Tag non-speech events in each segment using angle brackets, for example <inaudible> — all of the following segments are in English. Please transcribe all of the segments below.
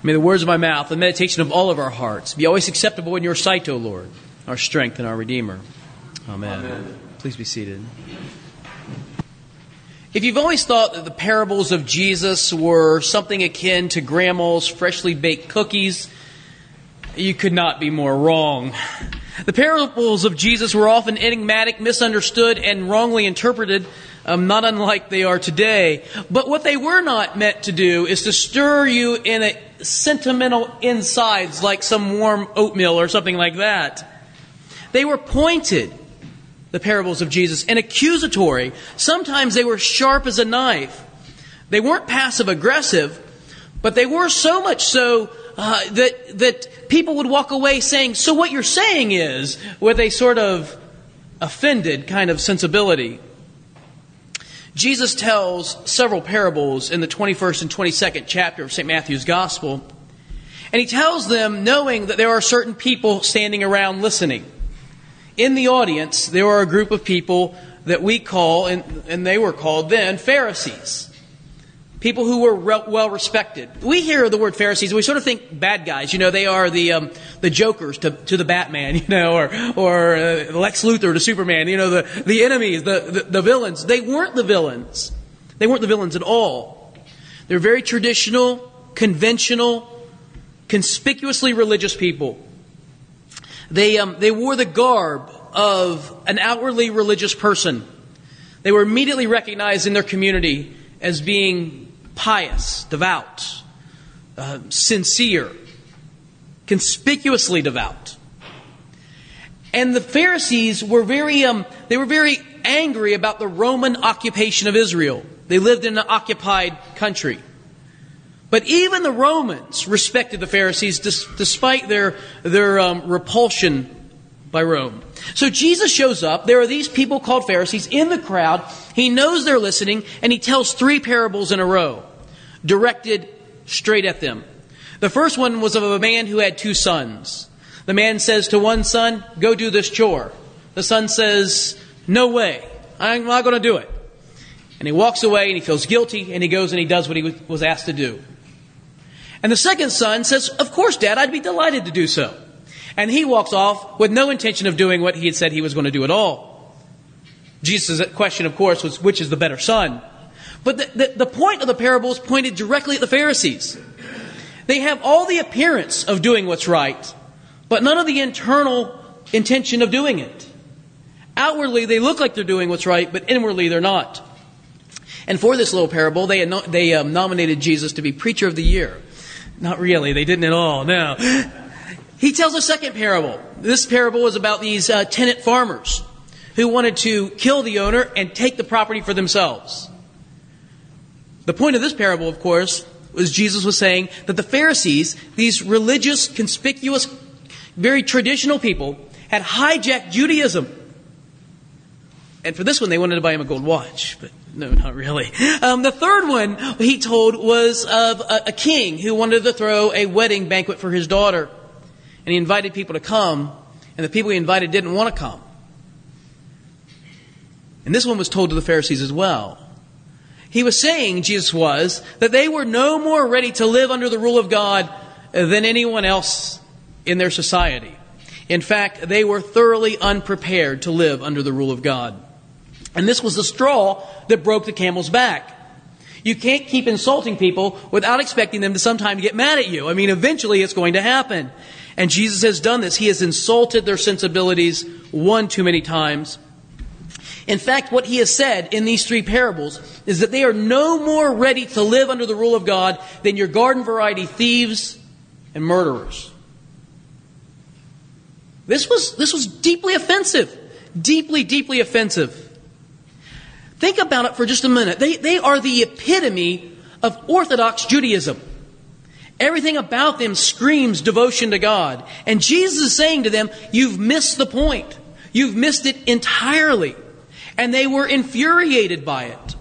May the words of my mouth, the meditation of all of our hearts be always acceptable in your sight, O Lord, our strength and our Redeemer. Amen. Amen. Please be seated. If you've always thought that the parables of Jesus were something akin to grandma's freshly baked cookies, you could not be more wrong. The parables of Jesus were often enigmatic, misunderstood, and wrongly interpreted, um, not unlike they are today. But what they were not meant to do is to stir you in a sentimental insides like some warm oatmeal or something like that. They were pointed, the parables of Jesus, and accusatory. Sometimes they were sharp as a knife. They weren't passive aggressive, but they were so much so uh, that, that people would walk away saying, So what you're saying is, with a sort of offended kind of sensibility. Jesus tells several parables in the 21st and 22nd chapter of St. Matthew's Gospel. And he tells them knowing that there are certain people standing around listening. In the audience, there are a group of people that we call, and, and they were called then, Pharisees. People who were re- well respected. We hear the word Pharisees, we sort of think bad guys. You know, they are the um, the jokers to, to the Batman, <laughs> you know, or or uh, Lex Luthor to Superman. You know, the the enemies, the, the the villains. They weren't the villains. They weren't the villains at all. They're very traditional, conventional, conspicuously religious people. They um, they wore the garb of an outwardly religious person. They were immediately recognized in their community as being pious, devout, uh, sincere, conspicuously devout. And the Pharisees were very, um, they were very angry about the Roman occupation of Israel. They lived in an occupied country. But even the Romans respected the Pharisees despite their, their um, repulsion by Rome. So Jesus shows up. There are these people called Pharisees in the crowd. He knows they're listening, and he tells three parables in a row directed straight at them. The first one was of a man who had two sons. The man says to one son, Go do this chore. The son says, No way. I'm not going to do it. And he walks away and he feels guilty and he goes and he does what he was asked to do. And the second son says, Of course, Dad, I'd be delighted to do so. And he walks off with no intention of doing what he had said he was going to do at all. Jesus' question, of course, was which is the better son? But the, the, the point of the parables pointed directly at the Pharisees. They have all the appearance of doing what's right, but none of the internal intention of doing it. Outwardly, they look like they're doing what's right, but inwardly, they're not. And for this little parable, they, they um, nominated Jesus to be Preacher of the Year. Not really, they didn't at all, no. He tells a second parable. This parable is about these uh, tenant farmers who wanted to kill the owner and take the property for themselves. The point of this parable, of course, was Jesus was saying that the Pharisees, these religious, conspicuous, very traditional people, had hijacked Judaism. And for this one, they wanted to buy him a gold watch, but no, not really. Um, the third one he told was of a, a king who wanted to throw a wedding banquet for his daughter. And he invited people to come, and the people he invited didn't want to come. And this one was told to the Pharisees as well. He was saying, Jesus was, that they were no more ready to live under the rule of God than anyone else in their society. In fact, they were thoroughly unprepared to live under the rule of God. And this was the straw that broke the camel's back. You can't keep insulting people without expecting them to sometime get mad at you. I mean, eventually it's going to happen. And Jesus has done this. He has insulted their sensibilities one too many times. In fact, what he has said in these three parables is that they are no more ready to live under the rule of God than your garden variety thieves and murderers. This was, this was deeply offensive. Deeply, deeply offensive. Think about it for just a minute. They, they are the epitome of Orthodox Judaism. Everything about them screams devotion to God. And Jesus is saying to them, You've missed the point. You've missed it entirely and they were infuriated by it.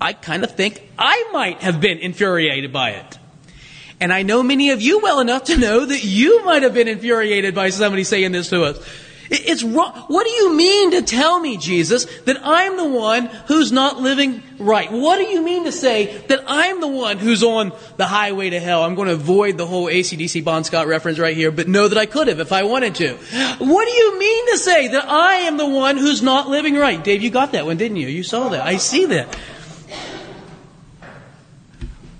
I kind of think I might have been infuriated by it. And I know many of you well enough to know that you might have been infuriated by somebody saying this to us. It's wrong. What do you mean to tell me, Jesus, that I'm the one who's not living right? What do you mean to say that I'm the one who's on the highway to hell? I'm going to avoid the whole ACDC Bon Scott reference right here, but know that I could have if I wanted to. What do you mean to say that I am the one who's not living right? Dave, you got that one, didn't you? You saw that. I see that.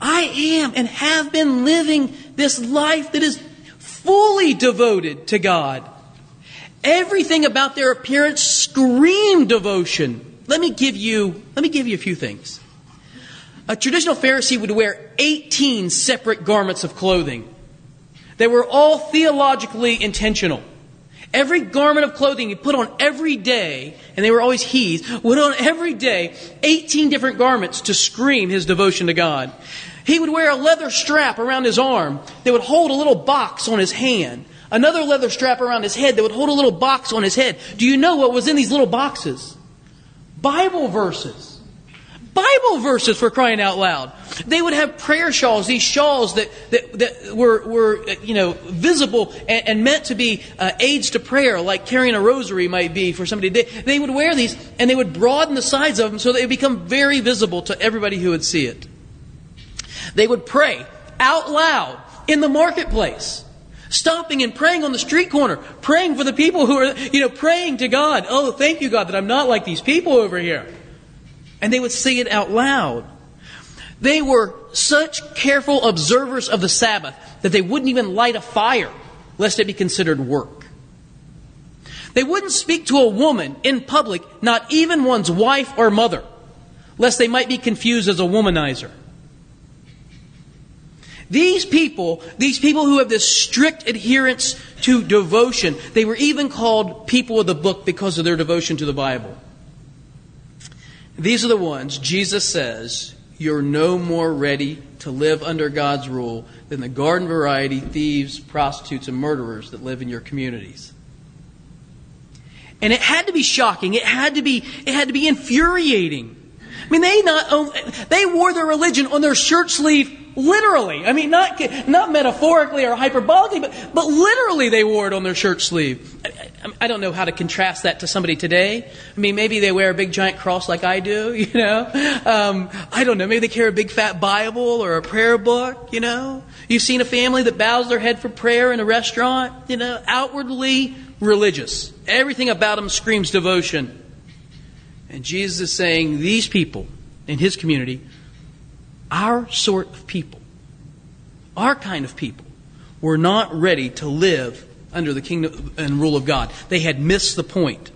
I am and have been living this life that is fully devoted to God. Everything about their appearance screamed devotion. Let me give you, let me give you a few things. A traditional Pharisee would wear 18 separate garments of clothing. They were all theologically intentional. Every garment of clothing he put on every day, and they were always he's, would on every day 18 different garments to scream his devotion to God. He would wear a leather strap around his arm that would hold a little box on his hand another leather strap around his head that would hold a little box on his head. Do you know what was in these little boxes? Bible verses. Bible verses for crying out loud. They would have prayer shawls, these shawls that, that, that were, were, you know, visible and, and meant to be uh, aids to prayer, like carrying a rosary might be for somebody. They, they would wear these and they would broaden the sides of them so they would become very visible to everybody who would see it. They would pray out loud in the marketplace. Stopping and praying on the street corner, praying for the people who are, you know, praying to God. Oh, thank you, God, that I'm not like these people over here. And they would say it out loud. They were such careful observers of the Sabbath that they wouldn't even light a fire lest it be considered work. They wouldn't speak to a woman in public, not even one's wife or mother, lest they might be confused as a womanizer. These people, these people who have this strict adherence to devotion, they were even called people of the book because of their devotion to the Bible. These are the ones Jesus says, you're no more ready to live under God's rule than the garden variety thieves, prostitutes, and murderers that live in your communities. And it had to be shocking. It had to be, it had to be infuriating. I mean, they not, they wore their religion on their shirt sleeve Literally. I mean, not, not metaphorically or hyperbolically, but, but literally they wore it on their shirt sleeve. I, I, don't know how to contrast that to somebody today. I mean, maybe they wear a big giant cross like I do, <laughs> you know? Um, I don't know. Maybe they carry a big fat Bible or a prayer book, you know? You've seen a family that bows their head for prayer in a restaurant, you know? Outwardly religious. Everything about them screams devotion. And Jesus is saying these people in his community our sort of people, our kind of people, were not ready to live under the kingdom and rule of God. They had missed the point.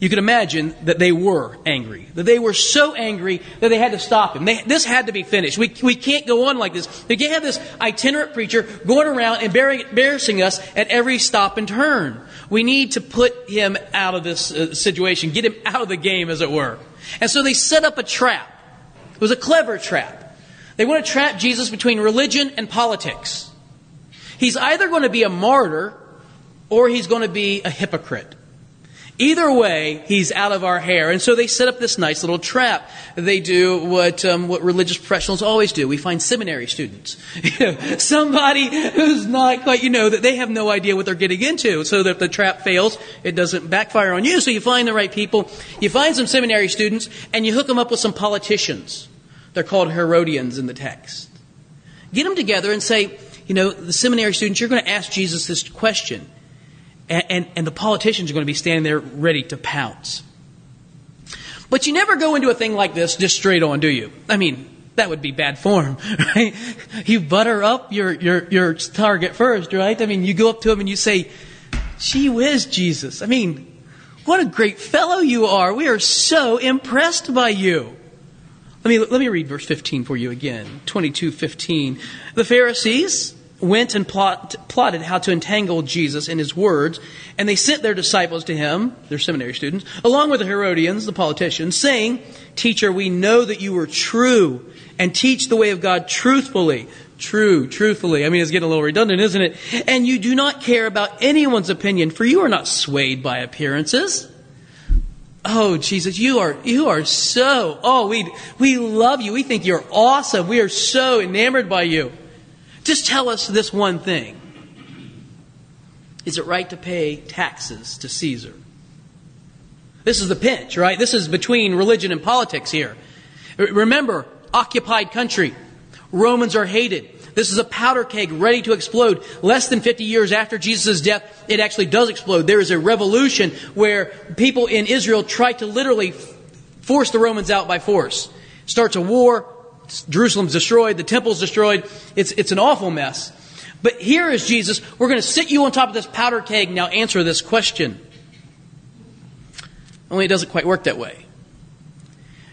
You can imagine that they were angry. That they were so angry that they had to stop him. They, this had to be finished. We, we can't go on like this. We can't have this itinerant preacher going around embarrassing us at every stop and turn. We need to put him out of this uh, situation, get him out of the game, as it were. And so they set up a trap. It was a clever trap. They want to trap Jesus between religion and politics. He's either going to be a martyr or he's going to be a hypocrite. Either way, he's out of our hair. And so they set up this nice little trap. They do what, um, what religious professionals always do. We find seminary students. <laughs> Somebody who's not quite, you know, that they have no idea what they're getting into. So that if the trap fails, it doesn't backfire on you. So you find the right people. You find some seminary students and you hook them up with some politicians. They're called Herodians in the text. Get them together and say, you know, the seminary students, you're going to ask Jesus this question. And, and, and the politicians are going to be standing there ready to pounce. But you never go into a thing like this just straight on, do you? I mean, that would be bad form, <laughs> right? You butter up your, your, your target first, right? I mean, you go up to him and you say, gee whiz, Jesus. I mean, what a great fellow you are. We are so impressed by you. Let me, let me read verse 15 for you again. 22:15. The Pharisees went and plot, plotted how to entangle Jesus in his words, and they sent their disciples to him, their seminary students, along with the Herodians, the politicians, saying, Teacher, we know that you are true and teach the way of God truthfully. True, truthfully. I mean, it's getting a little redundant, isn't it? And you do not care about anyone's opinion, for you are not swayed by appearances. Oh, Jesus, you are, you are so, oh, we, we love you. We think you're awesome. We are so enamored by you. Just tell us this one thing. is it right to pay taxes to Caesar? This is the pinch, right? This is between religion and politics here. Remember, occupied country. Romans are hated. This is a powder keg ready to explode. Less than 50 years after Jesus' death, it actually does explode. There is a revolution where people in Israel try to literally force the Romans out by force. Starts a war. Jerusalem's destroyed. The temple's destroyed. It's, it's an awful mess. But here is Jesus. We're going to sit you on top of this powder keg. Now answer this question. Only it doesn't quite work that way.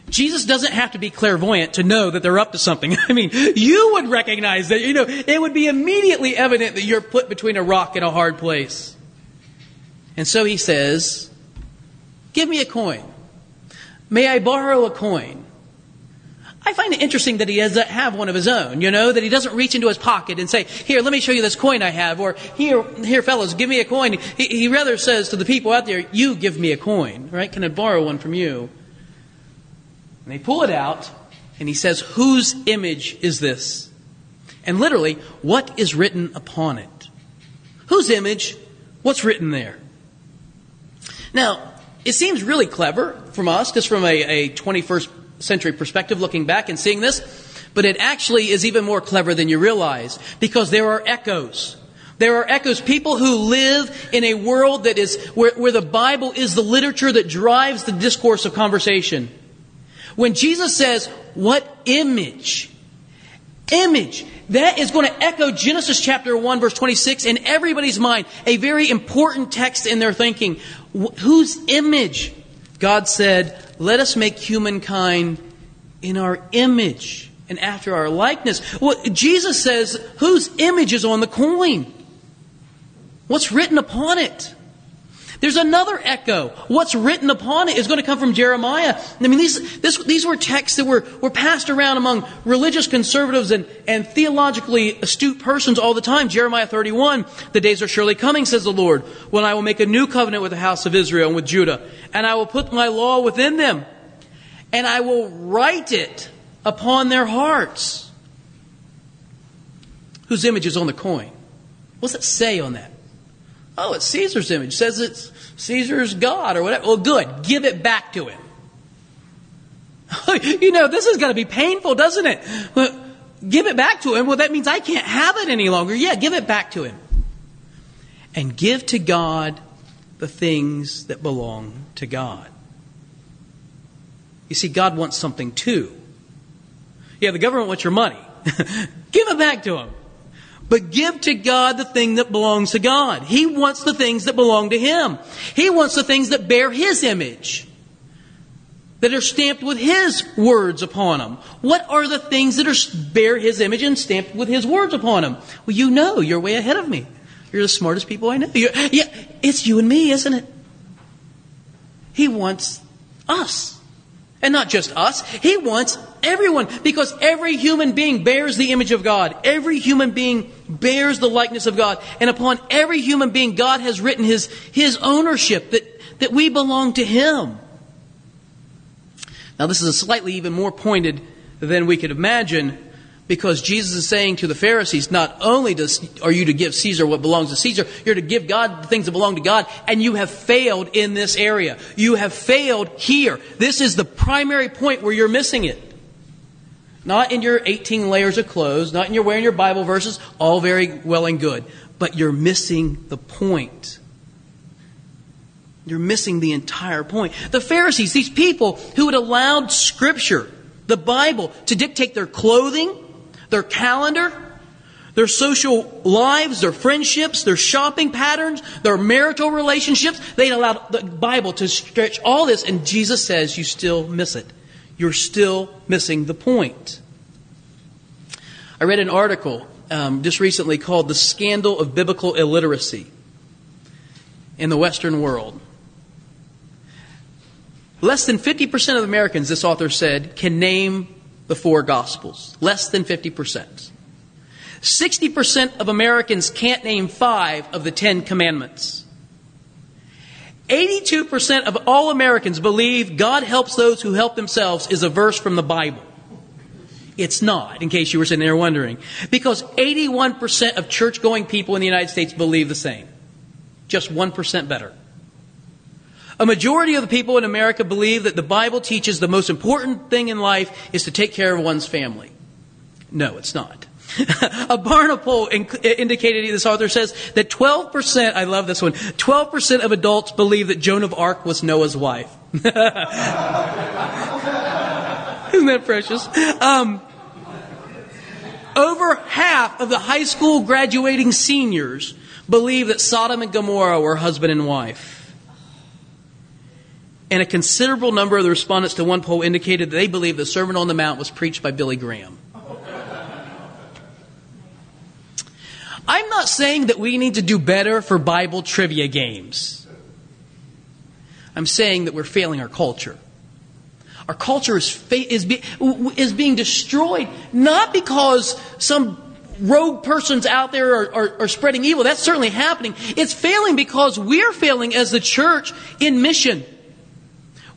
Jesus doesn't have to be clairvoyant to know that they're up to something. <laughs> I mean, you would recognize that, you know, it would be immediately evident that you're put between a rock and a hard place. And so he says, Give me a coin. May I borrow a coin? I find it interesting that he doesn't have one of his own, you know, that he doesn't reach into his pocket and say, here, let me show you this coin I have, or here, here, fellows, give me a coin. He, he rather says to the people out there, you give me a coin, right? Can I borrow one from you? And they pull it out, and he says, whose image is this? And literally, what is written upon it? Whose image? What's written there? Now, it seems really clever from us, just from a, a 21st century perspective looking back and seeing this, but it actually is even more clever than you realize because there are echoes. There are echoes. People who live in a world that is where, where the Bible is the literature that drives the discourse of conversation. When Jesus says, what image? Image. That is going to echo Genesis chapter 1 verse 26 in everybody's mind. A very important text in their thinking. Wh- whose image? God said, let us make humankind in our image and after our likeness. Well, Jesus says, whose image is on the coin? What's written upon it? There's another echo. What's written upon it is going to come from Jeremiah. I mean, these, this, these were texts that were, were passed around among religious conservatives and, and theologically astute persons all the time. Jeremiah 31, the days are surely coming, says the Lord, when I will make a new covenant with the house of Israel and with Judah, and I will put my law within them, and I will write it upon their hearts. Whose image is on the coin? What's it say on that? Oh, it's Caesar's image. It says it's Caesar's God or whatever. Well, good. Give it back to him. <laughs> you know, this is going to be painful, doesn't it? Well, give it back to him. Well, that means I can't have it any longer. Yeah, give it back to him. And give to God the things that belong to God. You see, God wants something too. Yeah, the government wants your money. <laughs> give it back to him. But give to God the thing that belongs to God. He wants the things that belong to Him. He wants the things that bear His image. That are stamped with His words upon them. What are the things that are bear His image and stamped with His words upon them? Well, you know, you're way ahead of me. You're the smartest people I know. You're, yeah, it's you and me, isn't it? He wants us. And not just us. He wants everyone because every human being bears the image of God. Every human being bears the likeness of God. And upon every human being, God has written his, his ownership that, that we belong to Him. Now, this is a slightly even more pointed than we could imagine because Jesus is saying to the Pharisees, not only does, are you to give Caesar what belongs to Caesar, you're to give God the things that belong to God, and you have failed in this area. You have failed here. This is the primary point where you're missing it. Not in your 18 layers of clothes, not in your wearing your Bible verses, all very well and good. But you're missing the point. You're missing the entire point. The Pharisees, these people who had allowed Scripture, the Bible, to dictate their clothing, their calendar, their social lives, their friendships, their shopping patterns, their marital relationships. They allowed the Bible to stretch all this, and Jesus says you still miss it. You're still missing the point. I read an article um, just recently called The Scandal of Biblical Illiteracy in the Western World. Less than 50% of Americans, this author said, can name the four Gospels. Less than 50%. 60% of Americans can't name five of the Ten Commandments. 82% of all Americans believe God helps those who help themselves is a verse from the Bible. It's not, in case you were sitting there wondering. Because 81% of church going people in the United States believe the same. just 1% better. A majority of the people in America believe that the Bible teaches the most important thing in life is to take care of one's family. No, it's not. <laughs> a Barna poll indicated, this author says, that 12%, I love this one, 12% of adults believe that Joan of Arc was Noah's wife. <laughs> Isn't that precious? Um, over half of the high school graduating seniors believe that Sodom and Gomorrah were husband and wife. And a considerable number of the respondents to one poll indicated that they believed the Sermon on the Mount was preached by Billy Graham. I'm not saying that we need to do better for Bible trivia games. I'm saying that we're failing our culture. Our culture is, fa- is, be- is being destroyed not because some rogue persons out there are, are, are spreading evil. That's certainly happening. It's failing because we're failing as the church in mission.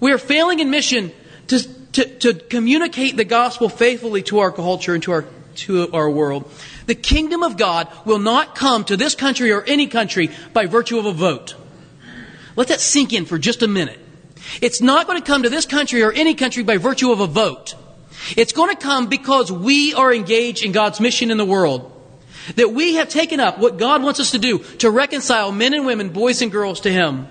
We are failing in mission to, to, to communicate the gospel faithfully to our culture and to our, to our world. The kingdom of God will not come to this country or any country by virtue of a vote. Let that sink in for just a minute. It's not going to come to this country or any country by virtue of a vote. It's going to come because we are engaged in God's mission in the world. That we have taken up what God wants us to do to reconcile men and women, boys and girls to Him.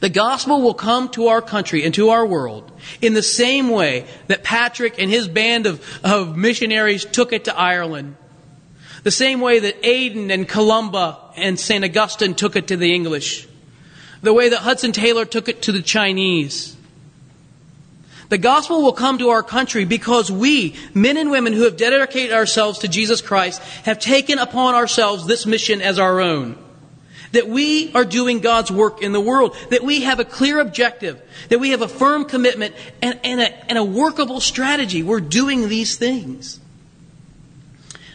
The gospel will come to our country and to our world in the same way that Patrick and his band of, of missionaries took it to Ireland. The same way that Aidan and Columba and St. Augustine took it to the English. The way that Hudson Taylor took it to the Chinese. The gospel will come to our country because we, men and women who have dedicated ourselves to Jesus Christ, have taken upon ourselves this mission as our own that we are doing God's work in the world, that we have a clear objective, that we have a firm commitment and, and, a, and a workable strategy. We're doing these things.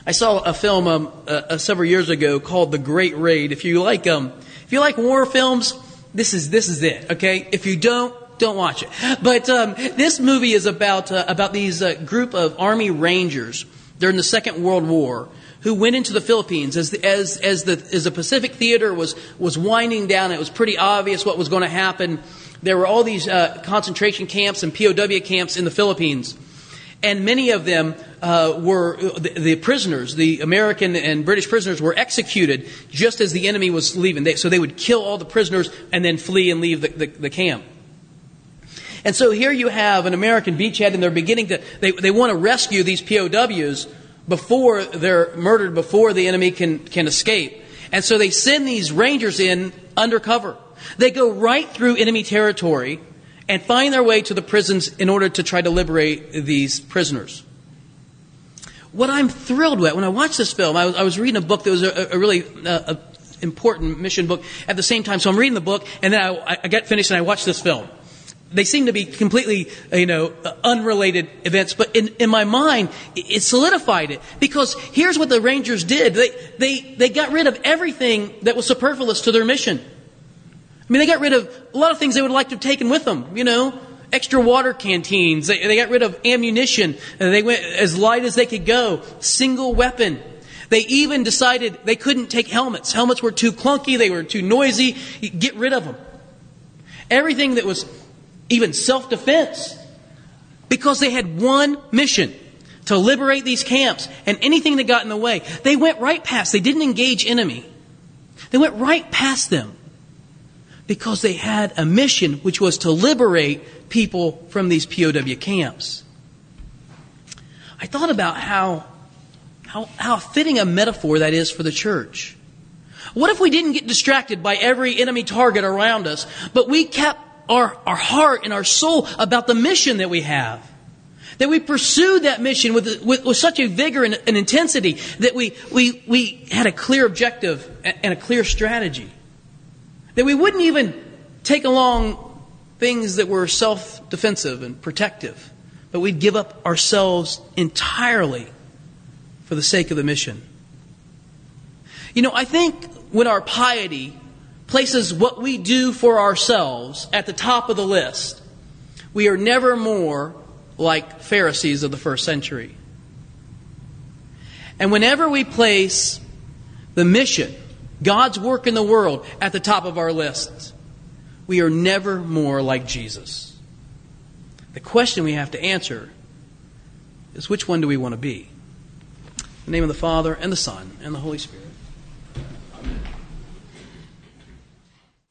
I saw a film um, uh, uh, several years ago called The Great Raid. If you like, um, if you like war films, this is this is it. Okay, if you don't, don't watch it. But um, this movie is about uh, about these uh, group of army rangers during the Second World War who went into the Philippines as the, as, as the, as the Pacific Theater was, was winding down. It was pretty obvious what was going to happen. There were all these uh, concentration camps and POW camps in the Philippines. And many of them uh, were the, the, prisoners, the American and British prisoners, were executed just as the enemy was leaving. They, so they would kill all the prisoners and then flee and leave the, the, the camp. And so here you have an American beachhead, and they're beginning to, they, they want to rescue these POWs before they're murdered, before the enemy can, can escape. And so they send these rangers in undercover. They go right through enemy territory and find their way to the prisons in order to try to liberate these prisoners. What I'm thrilled with when I watched this film, I was, I was reading a book that was a, a really uh, a important mission book at the same time. So I'm reading the book, and then I, I got finished and I watched this film they seem to be completely, uh, you know, uh, unrelated events, but in, in my mind, it solidified it. Because here's what the Rangers did. They, they, they got rid of everything that was superfluous to their mission. I mean, they got rid of a lot of things they would like to have taken with them, you know, extra water canteens. They, they got rid of ammunition. Uh, they went as light as they could go. Single weapon. They even decided they couldn't take helmets. Helmets were too clunky. They were too noisy. Get rid of them. Everything that was even self defense, because they had one mission to liberate these camps and anything that got in the way. They went right past, they didn't engage enemy. They went right past them because they had a mission which was to liberate people from these POW camps. I thought about how, how, how fitting a metaphor that is for the church. What if we didn't get distracted by every enemy target around us, but we kept our, our heart and our soul about the mission that we have. That we pursued that mission with, with, with such a vigor and, and, intensity that we, we, we had a clear objective and a clear strategy. That we wouldn't even take along things that were self defensive and protective, but we'd give up ourselves entirely for the sake of the mission. You know, I think when our piety places what we do for ourselves at the top of the list, we are never more like Pharisees of the first century. And whenever we place the mission God's work in the world at the top of our list. We are never more like Jesus. The question we have to answer is which one do we want to be? In the name of the Father, and the Son, and the Holy Spirit.